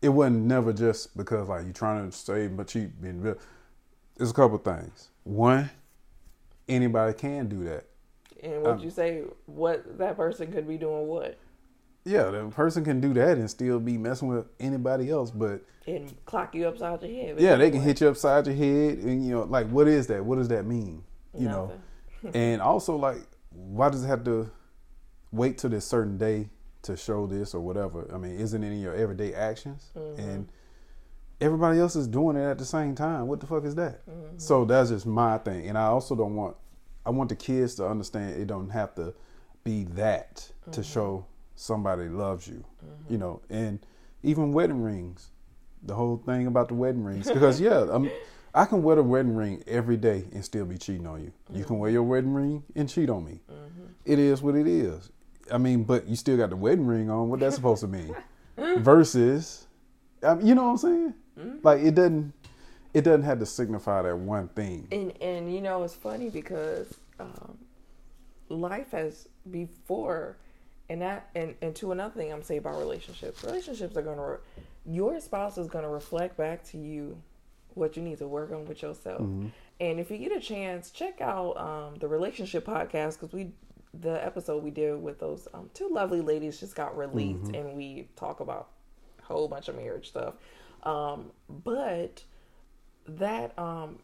It wasn't never just because like you trying to save but cheap. Being real. There's a couple things. One, anybody can do that. and would um, you say what that person could be doing? What Yeah, the person can do that and still be messing with anybody else, but and clock you upside your head? yeah, they can hit you upside your head, and you know, like, what is that? What does that mean? You know, and also like, why does it have to wait till this certain day to show this or whatever? I mean, isn't it in your everyday actions? Mm-hmm. And everybody else is doing it at the same time. What the fuck is that? Mm-hmm. So that's just my thing, and I also don't want. I want the kids to understand it don't have to be that to mm-hmm. show somebody loves you, you know. And even wedding rings, the whole thing about the wedding rings, because yeah, I'm, I can wear the wedding ring every day and still be cheating on you. You can wear your wedding ring and cheat on me. It is what it is. I mean, but you still got the wedding ring on. What that's supposed to mean? Versus, um, you know what I'm saying? Like it doesn't. It doesn't have to signify that one thing. And and you know it's funny because um, life has before, and that and and to another thing I'm saying about relationships. Relationships are gonna re- your spouse is gonna reflect back to you what you need to work on with yourself. And if you get a chance, check out um, the relationship podcast because we the episode we did with those um, two lovely ladies just got released, and we talk about a whole bunch of marriage stuff. Um, but that um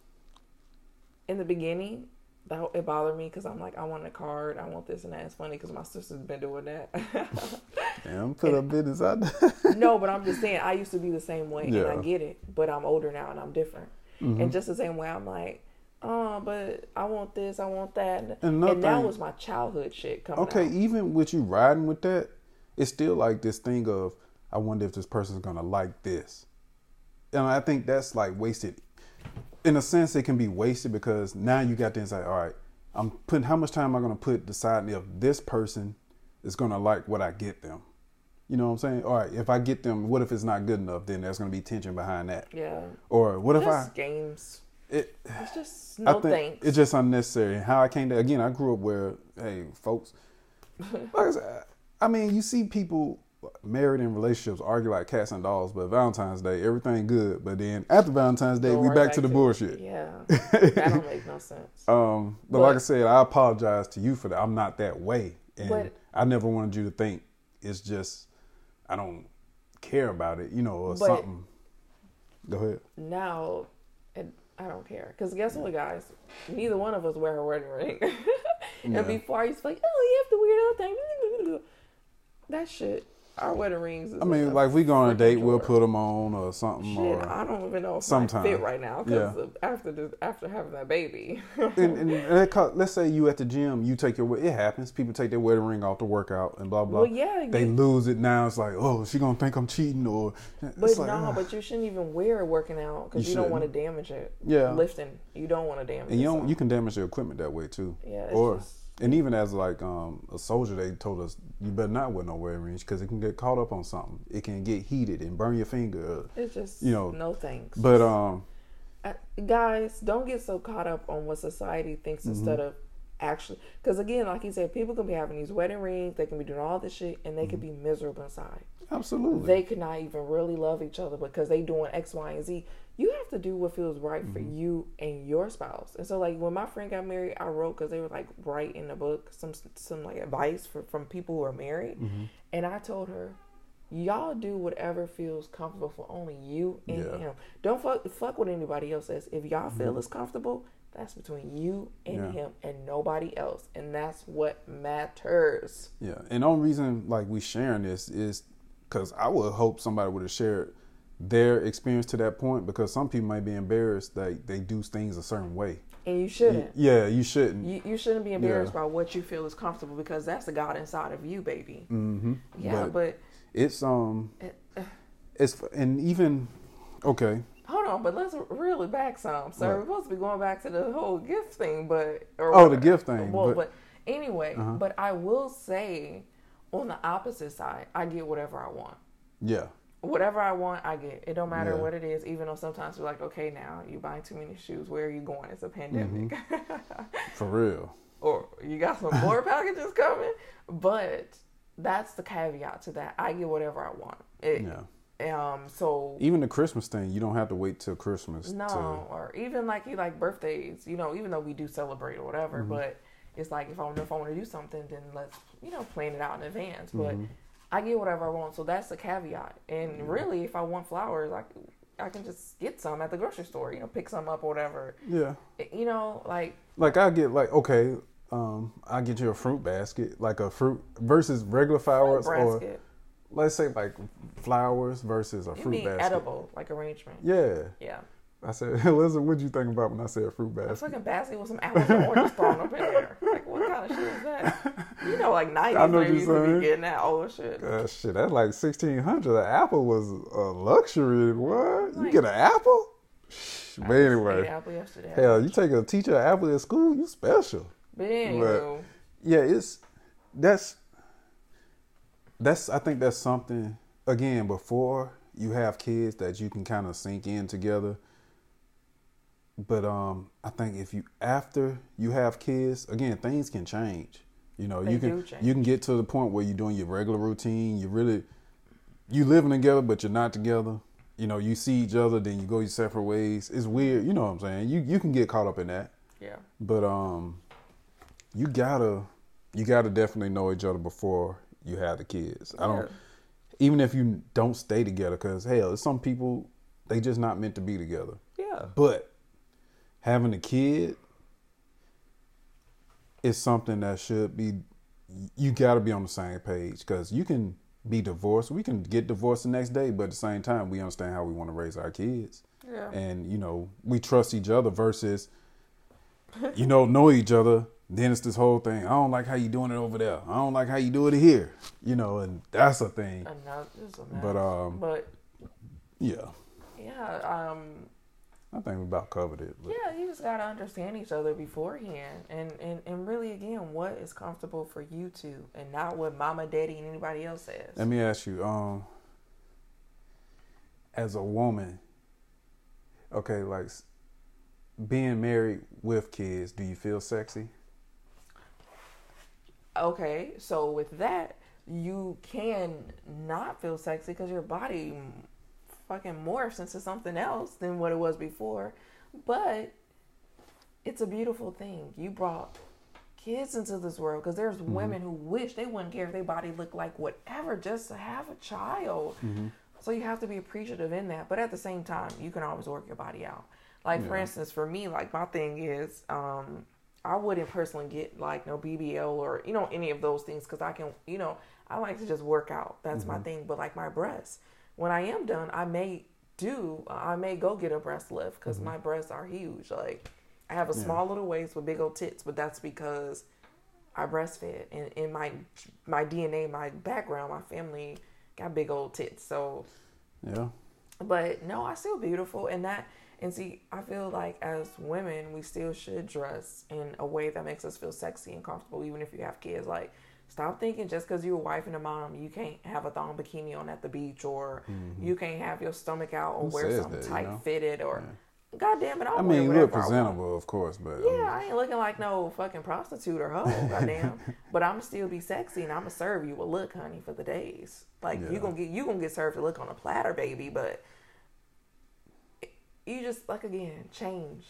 in the beginning that it bothered me because i'm like i want a card i want this and that it's funny because my sister's been doing that Damn, put up business out there. no but i'm just saying i used to be the same way and i Mm-hmm. get it but i'm older now and i'm different and just the same way i'm like oh but i want this i want that and, another and that was my childhood shit coming Okay, out. even with you riding with that, it's still like this thing of I wonder if this person's gonna like this, and I think that's like wasted. In a sense, it can be wasted because now you got to say, all right, I'm putting how much time am I gonna put deciding if this person is gonna like what I get them. You know what I'm saying? All right, if I get them, what if it's not good enough? Then there's gonna be tension behind that. yeah Or what if I? games It, it's just I no think thanks it's just unnecessary. How I came to again, I grew up where, hey, folks, like I said, I mean, you see people married in relationships argue like cats and dogs, but Valentine's Day, everything good. But then after Valentine's Day, Go we right back, to the bullshit. yeah that don't make no sense Um, but, But- like I said, I apologize to you for that. I'm not that way, and But- I never wanted you to think it's just I don't care about it, you know, or something. Go ahead. now I don't care because guess what, guys? Neither one of us wear a wedding ring. and Yeah. before I used to be like, oh, you have to wear that thing. That shit. Our wedding rings. I mean, like we go on a date, we'll put them on or something, Shit, or I don't even know if sometime. Fit right now because Yeah. after the, after having that baby. and, and let's say you at the gym, you take your it happens. People take their wedding ring off to work out and blah blah. Well, yeah, they you- lose it now. It's like, oh, she gonna think I'm cheating or. but like, no, ah. but you shouldn't even wear it working out because You you, don't want to damage it. Yeah. lifting, you don't want to damage. and you it, don't, you can damage your equipment that way too. Yeah, it's or just- and even as like um, a soldier, they told us you better not wear no wedding rings because it can get caught up on something. It can get heated and burn your finger. It's just you know, no thanks. But um, Uh, guys, don't get so caught up on what society thinks Mm-hmm. instead of actually because again like you said people can be having these wedding rings they can be doing all this shit and they could be miserable inside Absolutely. they could not even really love each other because they doing X, Y, and Z. You have to do what feels right for mm-hmm. you and your spouse. And so, like when my friend got married, I wrote because they were like write in the book some some like advice for, from people who are married, mm-hmm. and I told her, y'all do whatever feels comfortable for only you and Yeah. him. Don't fuck fuck what anybody else says. If y'all feel mm-hmm. it's comfortable. That's between you and Yeah. him and nobody else. And that's what matters. Yeah, and the only reason like we sharing this is because I would hope somebody would have shared their experience to that point because some people might be embarrassed that they do things a certain way. And you shouldn't. Yeah, you shouldn't. You, you shouldn't be embarrassed Yeah. by what you feel is comfortable because that's the God inside of you, baby. mm-hmm. Yeah, but, it's um, uh, uh, it's and even okay. hold on, but let's really back some. So Right. we're supposed to be going back to the whole gift thing, but or Oh, the gift thing, Well, but- but, anyway, Uh-huh. but I will say, on the opposite side, I get whatever I want. Yeah, Whatever I want, I get. It don't matter Yeah. what it is, even though sometimes we're like, okay, now you buying too many shoes. Where are you going? It's a pandemic. Mm-hmm. for real. or you got some more packages coming. But that's the caveat to that. I get whatever I want. It, Yeah, Um. So even the Christmas thing, you don't have to wait till Christmas. no, to, or even like you like birthdays. You know, even though we do celebrate or whatever, Mm-hmm. but it's like if I if I want to do something, then let's you know plan it out in advance. But Mm-hmm. I get whatever I want. So that's the caveat. And really, if I want flowers, like I can just get some at the grocery store. You know, pick some up or whatever. yeah, You know, like like I get like okay, um, I get you a fruit basket, like a fruit versus regular flowers, or basket. let's say like flowers versus a You fruit basket. edible like arrangement? Yeah, Yeah. I said, Elizabeth, what'd you think about when I said fruit basket? A fucking basket with some apples and oranges thrown up in there. Like, what kind of shit is that? You know, like 90s, I know what they you're to saying. be getting that old shit. Uh, shit, that's like sixteen hundred. An apple was a luxury. What? You get an apple? But I ate anyway, apple yesterday. hell, you take a teacher an apple at school, you special. But anywho, Yeah, it's that's that's. I think that's something again before you have kids that you can kind of sink in together. But um, I think if you after you have kids, again, things can change. You know, They you can you can get to the point where you're doing your regular routine. You really you living together, but you're not together. You know, you see each other, then you go your separate ways. It's weird. You know what I'm saying? You you can get caught up in that. yeah. But um, you gotta you gotta definitely know each other before you have the kids. I don't even if you don't stay together, because hell, some people they just not meant to be together. Yeah. But having a kid is something that should be you got to be on the same page because you can be divorced. We can get divorced the next day, but at the same time, we understand how we want to raise our kids Yeah. and you know we trust each other versus you know know each other then it's this whole thing i don't like how you doing it over there i don't like how you do it here you know and that's a thing Another, a mess. But, um, but yeah yeah, um, i think we about covered it but yeah, you just gotta understand each other beforehand, and and and really, again, what is comfortable for you two, and not what mama, daddy, and anybody else says. let me ask you um as a woman okay like being married with kids do you feel sexy Okay, so with that, you can not feel sexy because your body fucking morphs into something else than what it was before. But it's a beautiful thing. You brought kids into this world because there's mm-hmm. women who wish they wouldn't care if their body looked like whatever just to have a child. Mm-hmm. So you have to be appreciative in that. But at the same time, you can always work your body out. Like for instance, for me, like my thing is, um, I wouldn't personally get like no BBL or you know any of those things because I can you know I like to just work out. That's my mm-hmm. thing. But like my breasts, when I am done, I may do I may go get a breast lift because mm-hmm. my breasts are huge. Like I have a Yeah. small little waist with big old tits, but that's because I breastfed and in my my DNA, my background, my family got big old tits. So yeah but no, I still beautiful and that and see, I feel like as women, we still should dress in a way that makes us feel sexy and comfortable, even if you have kids. Like, stop thinking just because you're a wife and a mom, you can't have a thong bikini on at the beach, or you can't have your stomach out, or Mm-hmm. Who wear something that, you tight know? fitted, or God damn it, I'll I mean, you look presentable, of course, but I Yeah, mean, I ain't looking like no fucking prostitute or hoe, goddamn. But I'ma still be sexy and I'ma serve you a look, honey, for the days. Like Yeah. you gonna get you gonna get served a look on a platter, baby. But you just like again change,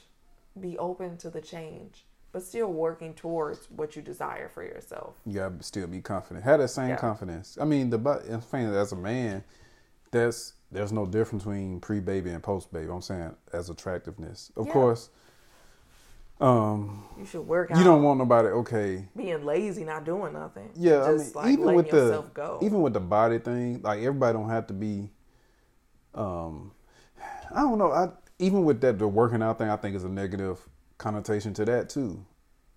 be open to the change, but still working towards what you desire for yourself. you gotta still be confident. Have that same Yeah. confidence. I mean, the but as a man, that's there's no difference between pre baby and post baby. I'm saying as attractiveness, of Yeah. course. Um, You should work out. you don't want nobody. Okay, being lazy, not doing nothing. yeah. I mean, like even with the yourself go. even with the body thing, like everybody don't have to be. Um, I don't know. I even with that the working out thing, I think is a negative connotation to that too.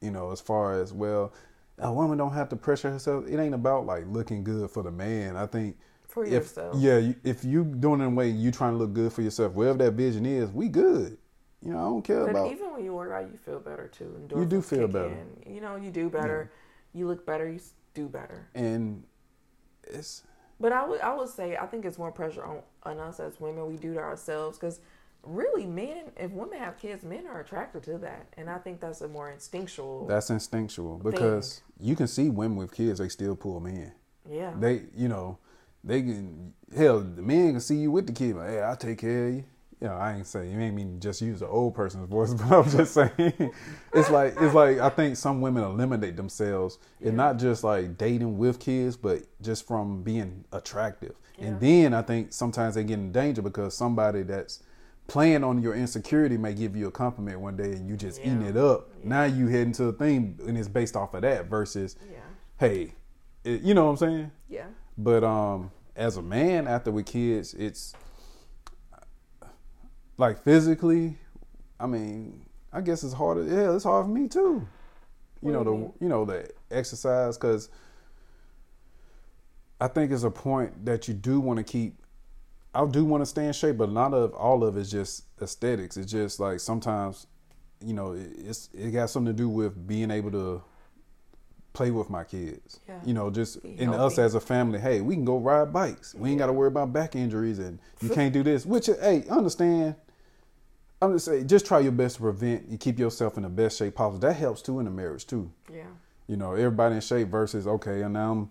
You know, as far as well, a woman don't have to pressure herself. It ain't about like looking good for the man. I think for if yourself. yeah, if you doing it in a way you trying to look good for yourself, wherever that vision is, we good. You know, I don't care But about. even when you work out, you feel better too. You do Endorphins feel better. in. You know, you do better. You look better. You do better. and it's But I would, I would say, I think it's more pressure on, on us as women. We do to ourselves because really, men, if women have kids, men are attracted to that, and I think that's a more instinctual. that's instinctual because you can see women with kids, they still pull men. yeah. They, you know, they can hell. The men can see you with the kid. Like, hey, I'll take care of you. You know, I ain't saying you ain't mean just use the old person's voice, but I'm just saying it's like it's like I think some women eliminate themselves and not just like dating with kids, but just from being attractive. And then I think sometimes they get in danger because somebody that's playing on your insecurity may give you a compliment one day and you just eating it up. Now you head into a thing and it's based off of that versus yeah. hey, it, you know what I'm saying? Yeah. But um, as a man, after with kids, it's like physically. I mean, I guess it's harder. Yeah, it's hard for me too. You What know the you mean? you know the exercise because I think it's a point that you do want to keep. I do want to stay in shape, but a lot of all of it's just aesthetics. It's just like sometimes, you know, it's it got something to do with being able to play with my kids. Yeah. You know, just in us as a family. Hey, we can go ride bikes. We ain't got to worry about back injuries, and you can't do this. Which, hey, understand. I'm just saying, just try your best to prevent. You keep yourself in the best shape possible. That helps too in a marriage too. Yeah. You know, everybody in shape versus okay, and now I'm.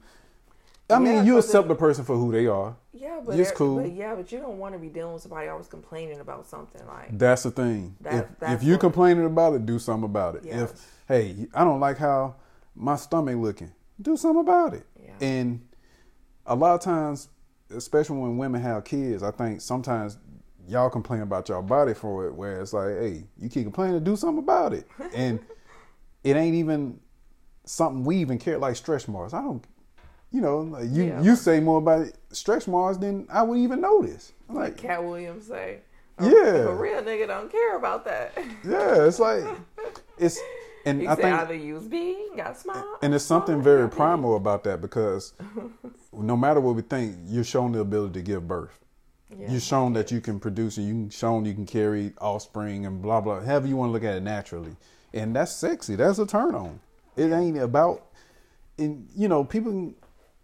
I mean, Yeah, you accept the person for who they are. Yeah, but It's cool. But yeah, but you don't want to be dealing with somebody always complaining about something like. That's the thing. That- if that's if you're complaining about it, do something about it. Yes. If hey, I don't like how my stomach looking, do something about it. Yeah. And a lot of times, especially when women have kids, I think sometimes y'all complain about your body for it, where it's like, hey, you keep complaining, do something about it. And it ain't even something we even care like stretch marks. I don't. You know, like you Yeah. you say more about it, stretch marks than I would even notice. I'm Like like, Katt Williams say. A, Yeah. A real nigga don't care about that. Yeah, it's like it's and He I think either use B, got small. and there's something very primal about that because no matter what we think, you're shown the ability to give birth. Yeah. You're shown that you can produce and you shown you can carry offspring and blah blah. However you want to look at it naturally, and that's sexy. That's a turn on. It ain't about, and you know people.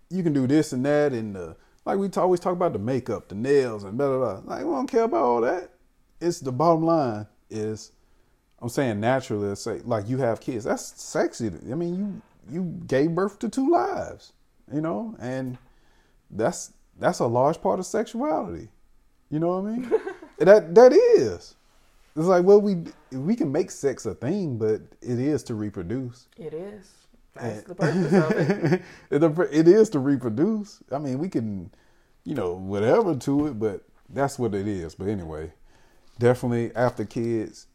You can do this and that and the like we t- always talk about the makeup, the nails, and blah blah blah. Like we don't care about all that. It's the bottom line is I'm saying naturally, say like you have kids. That's sexy. I mean, you you gave birth to two lives, you know, and that's that's a large part of sexuality. You know what I mean? that that is. It's like well, we we can make sex a thing, but it is to reproduce. It is. That's the purpose of it. it. It is to reproduce. I mean, we can, you know, whatever to it, but that's what it is. But anyway, definitely after kids,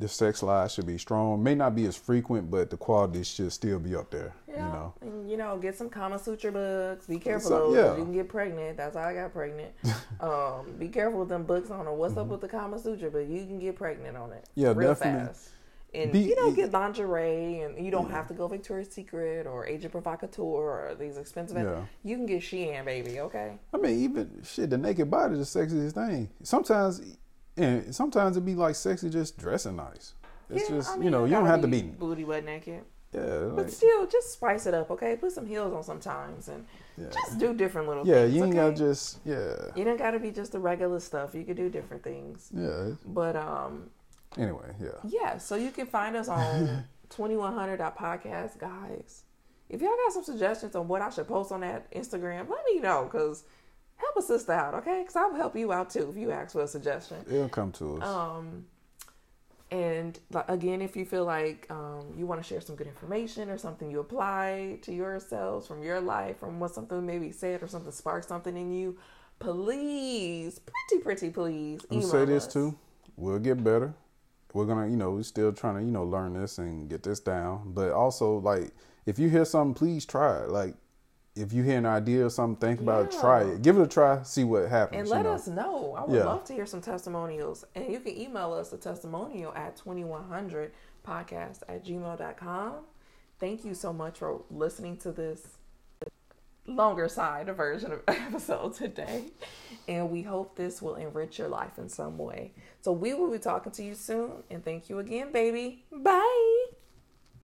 the sex life should be strong. May not be as frequent, but the quality should still be up there. Yeah. You know. And, you know, get some Kama Sutra books. Be careful, So- though. 'cause yeah. You can get pregnant. That's how I got pregnant. um, be careful with them books. on know what's up with the Kama Sutra, but you can get pregnant on it. Mm-hmm. Yeah, real definitely. fast. And, Be- you know, get lingerie, and you don't have to go Victoria's Secret or Agent Provocateur or these expensive. Yeah. You can get Shein, baby, okay? I mean, even shit, the naked body is the sexiest thing. Sometimes, and sometimes it be like sexy just dressing nice. It's Yeah, just I you know you don't have to be booty butt naked. yeah But like, still, just spice it up, okay? Put some heels on sometimes and Yeah. just do different little yeah things. you ain't okay? gotta just yeah You don't gotta be just the regular stuff. You could do different things. yeah But um Anyway, yeah. Yeah, so you can find us on 2100.podcast, guys. If y'all got some suggestions on what I should post on that Instagram, let me know because help a sister out, okay? Because I'll help you out too if you ask for a suggestion. It'll come to us. Um, and again, if you feel like um, you want to share some good information or something you apply to yourselves from your life, from what something maybe said or something sparked something in you, please, pretty, pretty, please. I'm say this us. too. We'll get better. We're gonna, you know, we're still trying to, you know, learn this and get this down. But also, like, if you hear something, please try it. Like, if you hear an idea or something, think about it, try it. Give it a try, see what happens. And let know. us know. I would yeah. love to hear some testimonials. And you can email us a testimonial at 2100podcast at gmail.com. Thank you so much for listening to this longer side version of episode today. And we hope this will enrich your life in some way. So we will be talking to you soon. And thank you again, baby. Bye.